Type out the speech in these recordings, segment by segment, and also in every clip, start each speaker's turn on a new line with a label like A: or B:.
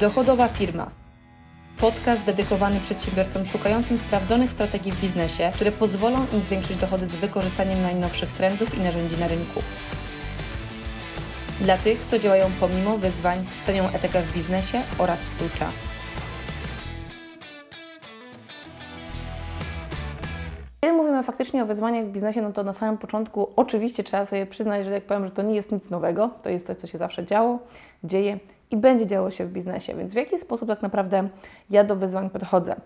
A: Dochodowa firma. Podcast dedykowany przedsiębiorcom szukającym sprawdzonych strategii w biznesie, które pozwolą im zwiększyć dochody z wykorzystaniem najnowszych trendów i narzędzi na rynku. Dla tych, co działają pomimo wyzwań, cenią etykę w biznesie oraz swój czas.
B: Kiedy mówimy faktycznie o wyzwaniach w biznesie, no to na samym początku oczywiście trzeba sobie przyznać, że jak powiem, że to nie jest nic nowego, to jest coś, co się zawsze działo, dzieje i będzie działo się w biznesie. Więc w jaki sposób tak naprawdę ja do wyzwań podchodzę?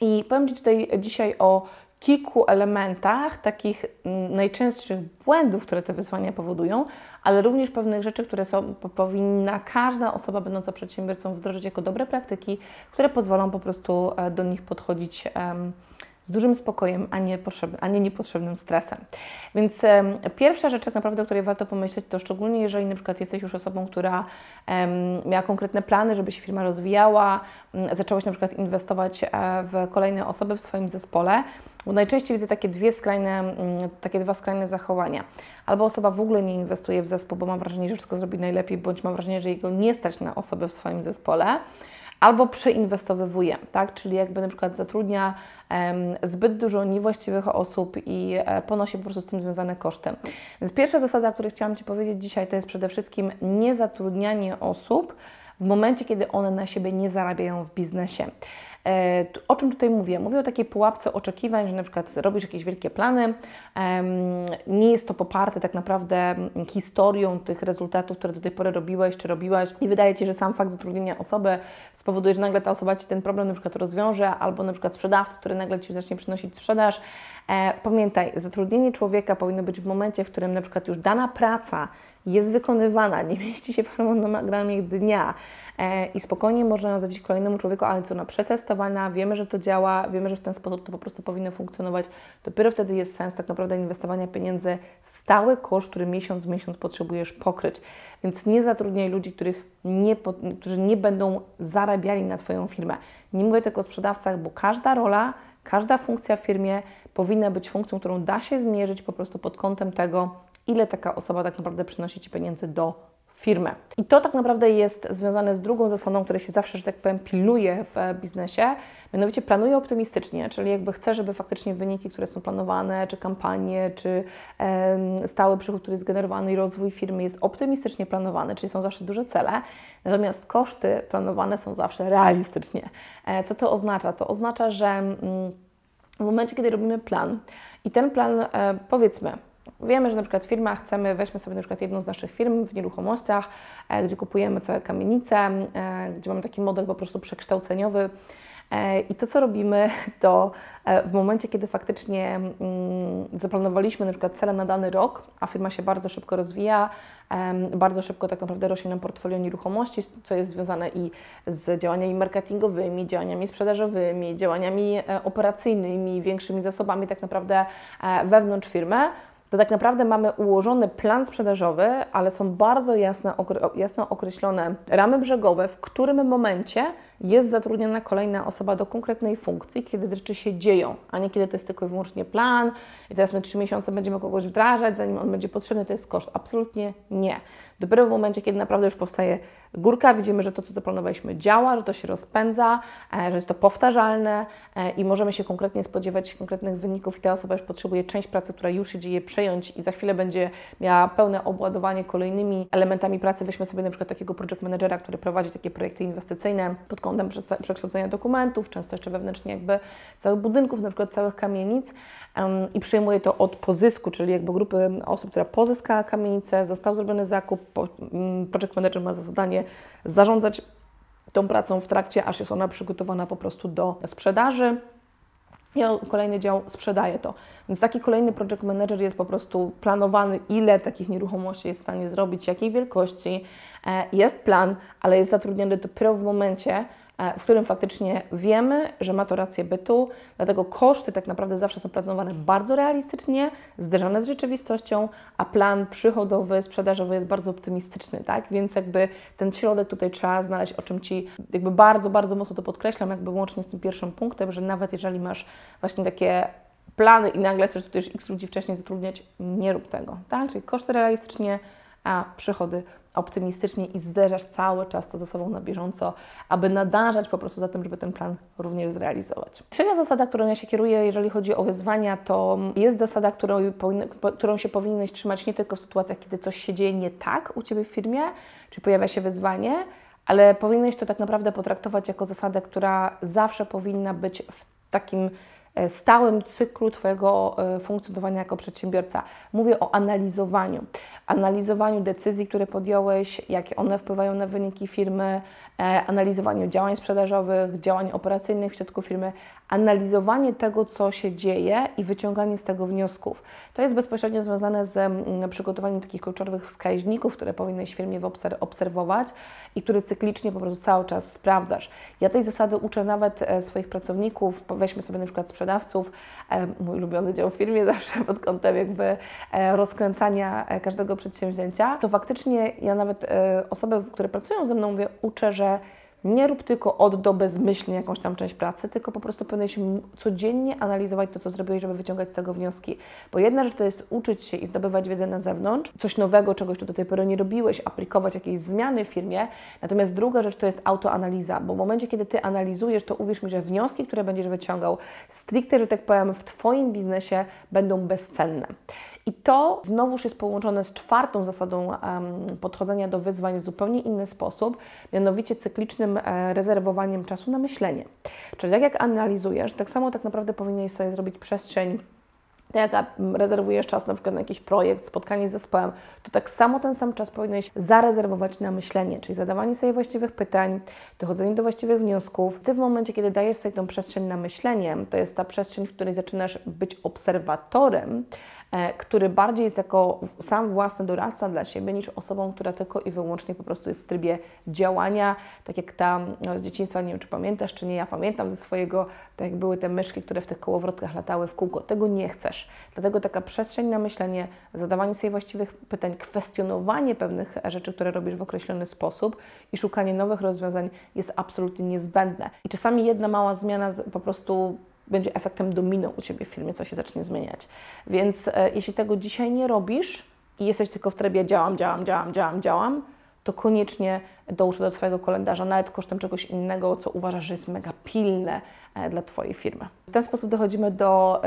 B: I powiem Ci tutaj dzisiaj o kilku elementach, takich mm, najczęstszych błędów, które te wyzwania powodują, ale również pewnych rzeczy, które są, powinna każda osoba będąca przedsiębiorcą wdrożyć jako dobre praktyki, które pozwolą po prostu e, do nich podchodzić um, z dużym spokojem, a nie, a nie niepotrzebnym stresem. Więc e, pierwsza rzecz tak naprawdę, o której warto pomyśleć, to szczególnie jeżeli na przykład jesteś już osobą, która e, miała konkretne plany, żeby się firma rozwijała, m, zaczęłaś na przykład inwestować e, w kolejne osoby w swoim zespole, bo najczęściej widzę takie dwie skrajne, takie dwa skrajne zachowania. Albo osoba w ogóle nie inwestuje w zespół, bo ma wrażenie, że wszystko zrobi najlepiej, bądź ma wrażenie, że jego nie stać na osoby w swoim zespole, albo przeinwestowywuje, tak? Czyli jakby na przykład zatrudnia zbyt dużo niewłaściwych osób i e, ponosi po prostu z tym związane koszty. Więc pierwsza zasada, o której chciałam Ci powiedzieć dzisiaj, to jest przede wszystkim niezatrudnianie osób w momencie, kiedy one na siebie nie zarabiają w biznesie. E, o czym tutaj mówię? Mówię o takiej pułapce oczekiwań, że na przykład robisz jakieś wielkie plany, nie jest to poparte tak naprawdę historią tych rezultatów, które do tej pory robiłeś czy robiłaś i wydaje Ci, że sam fakt zatrudnienia osoby spowoduje, że nagle ta osoba Ci ten problem na przykład rozwiąże, albo na przykład sprzedawcy, który nagle Ci zacznie przynosić sprzedaż. E, pamiętaj, zatrudnienie człowieka powinno być w momencie, w którym na przykład już dana praca jest wykonywana, nie mieści się w harmonogramie dnia, E, i spokojnie można ją zadać kolejnemu człowieku, ale co na przetestowana, wiemy, że to działa, wiemy, że w ten sposób to po prostu powinno funkcjonować. Dopiero wtedy jest sens tak naprawdę inwestowania pieniędzy w stały koszt, który miesiąc w miesiąc potrzebujesz pokryć. Więc nie zatrudniaj ludzi, których nie, którzy nie będą zarabiali na Twoją firmę. Nie mówię tylko o sprzedawcach, bo każda rola, każda funkcja w firmie powinna być funkcją, którą da się zmierzyć po prostu pod kątem tego, ile taka osoba tak naprawdę przynosi Ci pieniędzy do firmę. I to tak naprawdę jest związane z drugą zasadą, której się zawsze, że tak powiem, pilnuje w biznesie, mianowicie planuję optymistycznie, czyli jakby chcę, żeby faktycznie wyniki, które są planowane, czy kampanie, czy e, stały przychód, który jest generowany i rozwój firmy jest optymistycznie planowany, czyli są zawsze duże cele, natomiast koszty planowane są zawsze realistycznie. E, co to oznacza? To oznacza, że mm, w momencie, kiedy robimy plan i ten plan, e, powiedzmy, Wiemy, że na przykład firma chcemy, weźmy sobie na przykład jedną z naszych firm w nieruchomościach, e, gdzie kupujemy całe kamienice, e, gdzie mamy taki model po prostu przekształceniowy. E, I to, co robimy, to w momencie, kiedy faktycznie mm, zaplanowaliśmy na przykład cele na dany rok, a firma się bardzo szybko rozwija, bardzo szybko tak naprawdę rośnie nam portfolio nieruchomości, co jest związane i z działaniami marketingowymi, działaniami sprzedażowymi, działaniami operacyjnymi, większymi zasobami tak naprawdę wewnątrz firmy to tak naprawdę mamy ułożony plan sprzedażowy, ale są bardzo jasne, jasno określone ramy brzegowe, w którym momencie jest zatrudniona kolejna osoba do konkretnej funkcji, kiedy rzeczy się dzieją, a nie kiedy to jest tylko i wyłącznie plan i teraz my trzy miesiące będziemy kogoś wdrażać, zanim on będzie potrzebny, to jest koszt. Absolutnie nie. Dopiero w momencie, kiedy naprawdę już powstaje górka, widzimy, że to, co zaplanowaliśmy, działa, że to się rozpędza, e, że jest to powtarzalne e, i możemy się konkretnie spodziewać konkretnych wyników i ta osoba już potrzebuje część pracy, która już się dzieje, przejąć i za chwilę będzie miała pełne obładowanie kolejnymi elementami pracy. Weźmy sobie na przykład takiego project managera, który prowadzi takie projekty inwestycyjne pod kątem przekształcenia dokumentów, często jeszcze wewnętrznie jakby całych budynków, na przykład całych kamienic i przyjmuje to od pozysku, czyli jakby grupy osób, która pozyskała kamienicę, został zrobiony zakup, project manager ma za zadanie zarządzać tą pracą w trakcie, aż jest ona przygotowana po prostu do sprzedaży. I kolejny dział sprzedaje to. Więc taki kolejny project manager jest po prostu planowany, ile takich nieruchomości jest w stanie zrobić, jakiej wielkości. E, jest plan, ale jest zatrudniony dopiero w momencie, w którym faktycznie wiemy, że ma to rację bytu, dlatego koszty tak naprawdę zawsze są planowane bardzo realistycznie, zderzone z rzeczywistością, a plan przychodowy, sprzedażowy jest bardzo optymistyczny, tak? Więc jakby ten środek tutaj trzeba znaleźć, o czym Ci jakby bardzo, bardzo mocno to podkreślam, jakby łącznie z tym pierwszym punktem, że nawet jeżeli masz właśnie takie plany i nagle chcesz tutaj już x ludzi wcześniej zatrudniać, nie rób tego, tak? Czyli koszty realistycznie, a przychody optymistycznie i zderzasz cały czas to ze sobą na bieżąco, aby nadążać po prostu za tym, żeby ten plan również zrealizować. Trzecia zasada, którą ja się kieruję, jeżeli chodzi o wyzwania, to jest zasada, którą, którą się powinieneś trzymać nie tylko w sytuacjach, kiedy coś się dzieje nie tak u Ciebie w firmie, czy pojawia się wyzwanie, ale powinieneś to tak naprawdę potraktować jako zasadę, która zawsze powinna być w takim stałym cyklu Twojego e, funkcjonowania jako przedsiębiorca. Mówię o analizowaniu. Analizowaniu decyzji, które podjąłeś, jakie one wpływają na wyniki firmy, e, analizowaniu działań sprzedażowych, działań operacyjnych w środku firmy, analizowanie tego, co się dzieje i wyciąganie z tego wniosków. To jest bezpośrednio związane z mm, przygotowaniem takich kluczowych wskaźników, które powinnyś w firmie obserwować i które cyklicznie po prostu cały czas sprawdzasz. Ja tej zasady uczę nawet e, swoich pracowników, weźmy sobie na przykład sprzedawców, e, mój ulubiony dział w firmie zawsze pod kątem jakby e, rozkręcania każdego przedsięwzięcia, to faktycznie ja nawet osoby, które pracują ze mną mówię, uczę, że nie rób tylko od do bezmyślnie jakąś tam część pracy, tylko po prostu powinieneś codziennie analizować to, co zrobiłeś, żeby wyciągać z tego wnioski. Bo jedna rzecz to jest uczyć się i zdobywać wiedzę na zewnątrz, coś nowego, czego jeszcze do tej pory nie robiłeś, aplikować jakieś zmiany w firmie. Natomiast druga rzecz to jest autoanaliza, bo w momencie, kiedy Ty analizujesz, to uwierz mi, że wnioski, które będziesz wyciągał stricte, że tak powiem, w Twoim biznesie będą bezcenne. I to znowuż jest połączone z czwartą zasadą podchodzenia do wyzwań w zupełnie inny sposób, mianowicie cyklicznym e, rezerwowaniem czasu na myślenie. Czyli tak jak analizujesz, tak samo tak naprawdę powinieneś sobie zrobić przestrzeń tak jak rezerwujesz czas na przykład na jakiś projekt, spotkanie z zespołem, to tak samo ten sam czas powinieneś zarezerwować na myślenie, czyli zadawanie sobie właściwych pytań, dochodzenie do właściwych wniosków. Ty w momencie, kiedy dajesz sobie tą przestrzeń na myślenie, to jest ta przestrzeń, w której zaczynasz być obserwatorem, który bardziej jest jako sam własny doradca dla siebie niż osobą, która tylko i wyłącznie po prostu jest w trybie działania, tak jak tam no, z dzieciństwa, nie wiem czy pamiętasz, czy nie, ja pamiętam ze swojego, tak jak były te myszki, które w tych kołowrotkach latały w kółko. Tego nie chcesz. Dlatego taka przestrzeń na myślenie, zadawanie sobie właściwych pytań, kwestionowanie pewnych rzeczy, które robisz w określony sposób i szukanie nowych rozwiązań jest absolutnie niezbędne. I czasami jedna mała zmiana po prostu będzie efektem domino u Ciebie w firmie, co się zacznie zmieniać. Więc e, jeśli tego dzisiaj nie robisz i jesteś tylko w trybie działam, działam, działam, działam, działam, to koniecznie dołóż do Twojego kalendarza, nawet kosztem czegoś innego, co uważasz, że jest mega pilne e, dla Twojej firmy. W ten sposób dochodzimy do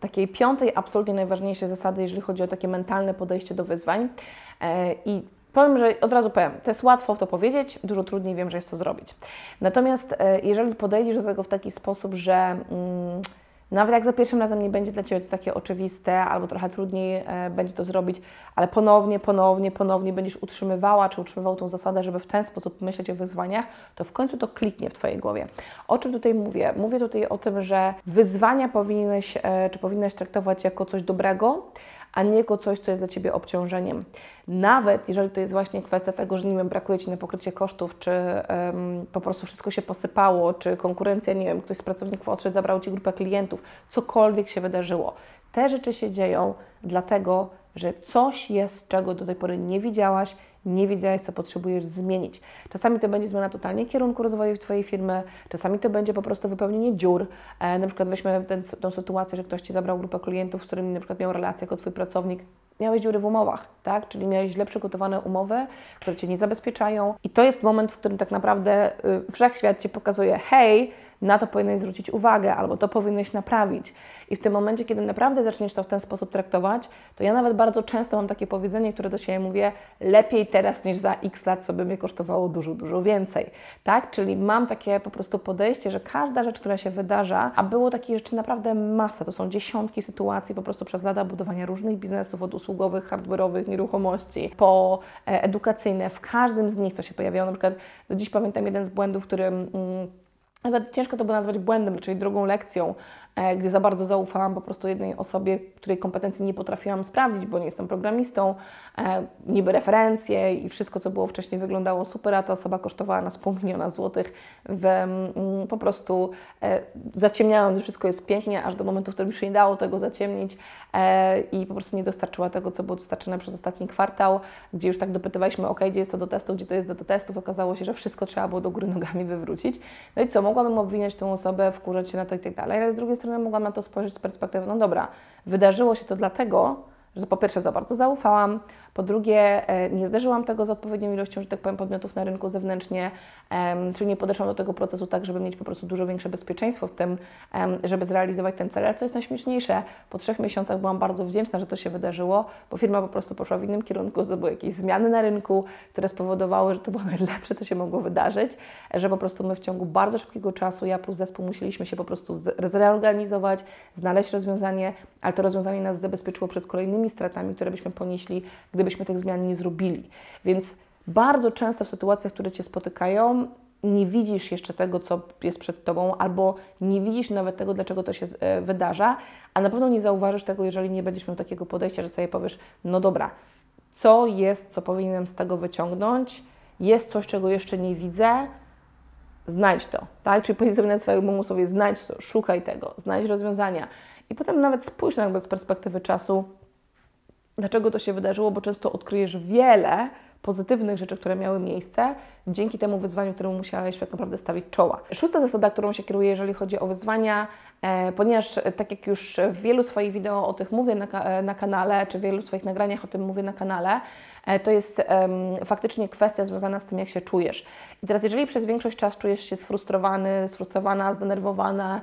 B: takiej piątej, absolutnie najważniejszej zasady, jeżeli chodzi o takie mentalne podejście do wyzwań. E, I Powiem, że od razu powiem, to jest łatwo to powiedzieć, dużo trudniej wiem, że jest to zrobić. Natomiast e, jeżeli podejdziesz do tego w taki sposób, że mm, nawet jak za pierwszym razem nie będzie dla Ciebie to takie oczywiste, albo trochę trudniej e, będzie to zrobić, ale ponownie, ponownie, ponownie będziesz utrzymywała czy utrzymywał tą zasadę, żeby w ten sposób myśleć o wyzwaniach, to w końcu to kliknie w Twojej głowie. O czym tutaj mówię? Mówię tutaj o tym, że wyzwania powinieneś, e, czy powinnaś traktować jako coś dobrego, a nie jako coś, co jest dla Ciebie obciążeniem. Nawet jeżeli to jest właśnie kwestia tego, że nie wiem, brakuje Ci na pokrycie kosztów, czy um, po prostu wszystko się posypało, czy konkurencja, nie wiem, ktoś z pracowników odszedł, zabrał Ci grupę klientów, cokolwiek się wydarzyło. Te rzeczy się dzieją dlatego, że coś jest, czego do tej pory nie widziałaś, nie wiedziałeś, co potrzebujesz zmienić. Czasami to będzie zmiana totalnie kierunku rozwoju Twojej firmy, czasami to będzie po prostu wypełnienie dziur. E, na przykład weźmy ten, tą sytuację, że ktoś Ci zabrał grupę klientów, z którymi na przykład miał relację jako Twój pracownik, miałeś dziury w umowach, tak? Czyli miałeś źle przygotowane umowy, które Cię nie zabezpieczają i to jest moment, w którym tak naprawdę y, wszechświat Ci pokazuje, hej, na to powinieneś zwrócić uwagę, albo to powinieneś naprawić. I w tym momencie, kiedy naprawdę zaczniesz to w ten sposób traktować, to ja nawet bardzo często mam takie powiedzenie, które do siebie mówię, lepiej teraz niż za x lat, co by mnie kosztowało dużo, dużo więcej. Tak? Czyli mam takie po prostu podejście, że każda rzecz, która się wydarza, a było takich rzeczy naprawdę masa, to są dziesiątki sytuacji po prostu przez lata budowania różnych biznesów, od usługowych, hardware'owych, nieruchomości, po e, edukacyjne, w każdym z nich to się pojawiało. Na przykład do dziś pamiętam jeden z błędów, który mm, nawet ciężko to by nazwać błędem, czyli drugą lekcją, gdzie za bardzo zaufałam po prostu jednej osobie, której kompetencji nie potrafiłam sprawdzić, bo nie jestem programistą, e, niby referencje i wszystko, co było wcześniej wyglądało super, a ta osoba kosztowała nas pół miliona złotych, w, mm, po prostu e, zaciemniając, że wszystko jest pięknie, aż do momentu, w którym się nie dało tego zaciemnić i po prostu nie dostarczyła tego, co było dostarczone przez ostatni kwartał, gdzie już tak dopytywaliśmy, ok, gdzie jest to do testu, gdzie to jest do testów, okazało się, że wszystko trzeba było do góry nogami wywrócić. No i co, mogłabym obwiniać tę osobę, wkurzać się na to i tak dalej, ale z drugiej strony strony mogłam na to spojrzeć z perspektywy, no dobra, wydarzyło się to dlatego, że po pierwsze za bardzo zaufałam, Po drugie, e, nie zderzyłam tego z odpowiednią ilością, że tak powiem, podmiotów na rynku zewnętrznie, czyli nie podeszłam do tego procesu tak, żeby mieć po prostu dużo większe bezpieczeństwo w tym, żeby zrealizować ten cel. Ale co jest najśmieszniejsze, po trzech miesiącach byłam bardzo wdzięczna, że to się wydarzyło, bo firma po prostu poszła w innym kierunku, zdobyła jakieś zmiany na rynku, które spowodowały, że to było najlepsze, co się mogło wydarzyć, że po prostu my w ciągu bardzo szybkiego czasu, ja plus zespół musieliśmy się po prostu zreorganizować, znaleźć rozwiązanie, ale to rozwiązanie nas zabezpieczyło przed kolejnymi stratami, które byśmy ponieśli, gdybyśmy tych zmian nie zrobili. Więc bardzo często w sytuacjach, które Cię spotykają, nie widzisz jeszcze tego, co jest przed Tobą, albo nie widzisz nawet tego, dlaczego to się e, wydarza, a na pewno nie zauważysz tego, jeżeli nie będziesz miał takiego podejścia, że sobie powiesz, no dobra, co jest, co powinienem z tego wyciągnąć, jest coś, czego jeszcze nie widzę, znajdź to, tak? Czyli powiedz sobie na swojemu umysłowie, znajdź to, szukaj tego, znajdź rozwiązania. I potem nawet spójrz na z perspektywy czasu, dlaczego to się wydarzyło, bo często odkryjesz wiele pozytywnych rzeczy, które miały miejsce dzięki temu wyzwaniu, któremu musiałeś tak naprawdę stawić czoła. Szósta zasada, którą się kieruję, jeżeli chodzi o wyzwania, e, ponieważ e, tak jak już w wielu swoich wideo o tych mówię na, e, na kanale, czy w wielu swoich nagraniach o tym mówię na kanale, e, to jest faktycznie kwestia związana z tym, jak się czujesz. I teraz, jeżeli przez większość czasu czujesz się sfrustrowany, sfrustrowana, zdenerwowana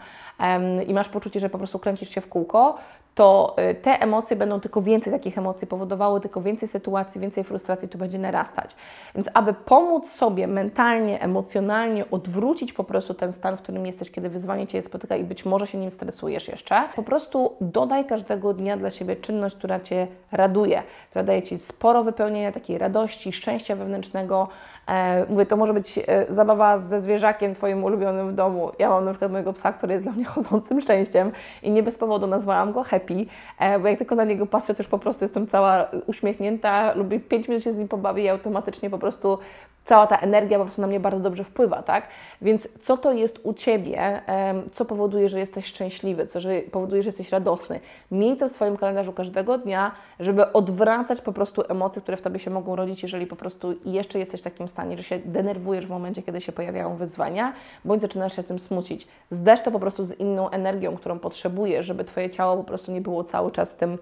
B: i masz poczucie, że po prostu kręcisz się w kółko, to y, te emocje będą tylko więcej takich emocji powodowały, tylko więcej sytuacji, więcej frustracji tu będzie narastać. Więc aby pomóc sobie mentalnie, emocjonalnie odwrócić po prostu ten stan, w którym jesteś, kiedy wyzwanie Cię spotyka i być może się nim stresujesz jeszcze, po prostu dodaj każdego dnia dla siebie czynność, która Cię raduje, która daje Ci sporo wypełnienia, takiej radości, szczęścia wewnętrznego. E, mówię, to może być e, zabawa ze zwierzakiem Twoim ulubionym w domu. Ja mam na przykład mojego psa, który jest dla mnie chodzącym szczęściem i nie bez powodu nazwałam go Happy, e, bo jak tylko na niego patrzę, to już po prostu jestem cała uśmiechnięta, lubię 5 minut się z nim pobawię i automatycznie po prostu cała ta energia po prostu na mnie bardzo dobrze wpływa, tak? Więc co to jest u Ciebie, co powoduje, że jesteś szczęśliwy, co że powoduje, że jesteś radosny? Miej to w swoim kalendarzu każdego dnia, żeby odwracać po prostu emocje, które w Tobie się mogą rodzić, jeżeli po prostu jeszcze jesteś w takim stanie, że się denerwujesz w momencie, kiedy się pojawiają wyzwania, bądź zaczynasz się tym smucić. Zderz to po prostu z inną energią, którą potrzebujesz, żeby Twoje ciało po prostu nie było cały czas w tym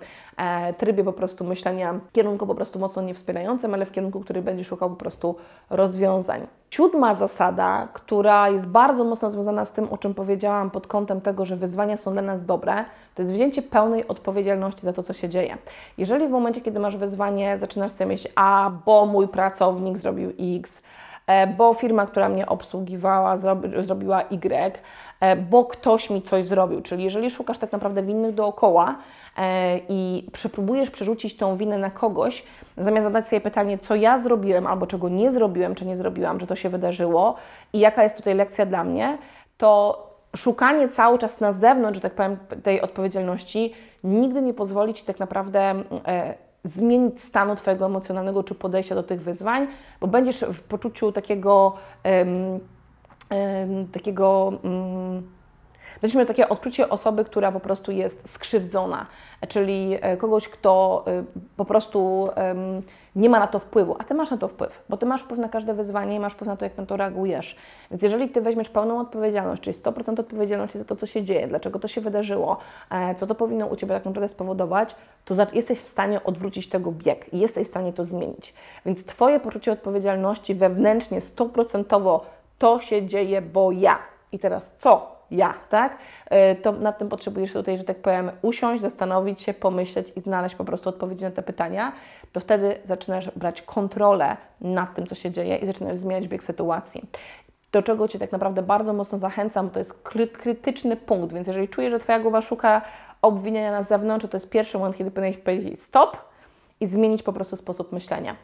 B: trybie po prostu myślenia w kierunku po prostu mocno niewspierającym, ale w kierunku, który będzie szukał po prostu rozwiązań. Siódma zasada, która jest bardzo mocno związana z tym, o czym powiedziałam pod kątem tego, że wyzwania są dla nas dobre, to jest wzięcie pełnej odpowiedzialności za to, co się dzieje. Jeżeli w momencie, kiedy masz wyzwanie, zaczynasz sobie myśleć, a bo mój pracownik zrobił X, e, bo firma, która mnie obsługiwała, zrobi, zrobiła Y, e, bo ktoś mi coś zrobił. Czyli jeżeli szukasz tak naprawdę winnych dookoła e, i przepróbujesz przerzucić tą winę na kogoś, zamiast zadać sobie pytanie, co ja zrobiłem, albo czego nie zrobiłem, czy nie zrobiłam, że to się wydarzyło i jaka jest tutaj lekcja dla mnie, to szukanie cały czas na zewnątrz, że tak powiem, tej odpowiedzialności nigdy nie pozwoli Ci tak naprawdę e, zmienić stanu Twojego emocjonalnego czy podejścia do tych wyzwań, bo będziesz w poczuciu takiego, takiego mm, Miał takie odczucie osoby, która po prostu jest skrzywdzona, czyli e, kogoś, kto e, po prostu nie ma na to wpływu, a Ty masz na to wpływ, bo Ty masz wpływ na każde wyzwanie i masz wpływ na to, jak na to reagujesz. Więc jeżeli Ty weźmiesz pełną odpowiedzialność, czyli 100% odpowiedzialności za to, co się dzieje, dlaczego to się wydarzyło, e, co to powinno u Ciebie tak naprawdę spowodować, to jesteś w stanie odwrócić tego bieg i jesteś w stanie to zmienić. Więc Twoje poczucie odpowiedzialności wewnętrznie, 100% to się dzieje, bo ja. I teraz co? Ja, tak? Y, To nad tym potrzebujesz tutaj, że tak powiem, usiąść, zastanowić się, pomyśleć i znaleźć po prostu odpowiedzi na te pytania, to wtedy zaczynasz brać kontrolę nad tym, co się dzieje i zaczynasz zmieniać bieg sytuacji. Do czego Cię tak naprawdę bardzo mocno zachęcam, to jest kry- krytyczny punkt, więc jeżeli czujesz, że Twoja głowa szuka obwinienia na zewnątrz, to jest pierwszy moment, kiedy powinieneś powiedzieć stop i zmienić po prostu sposób myślenia.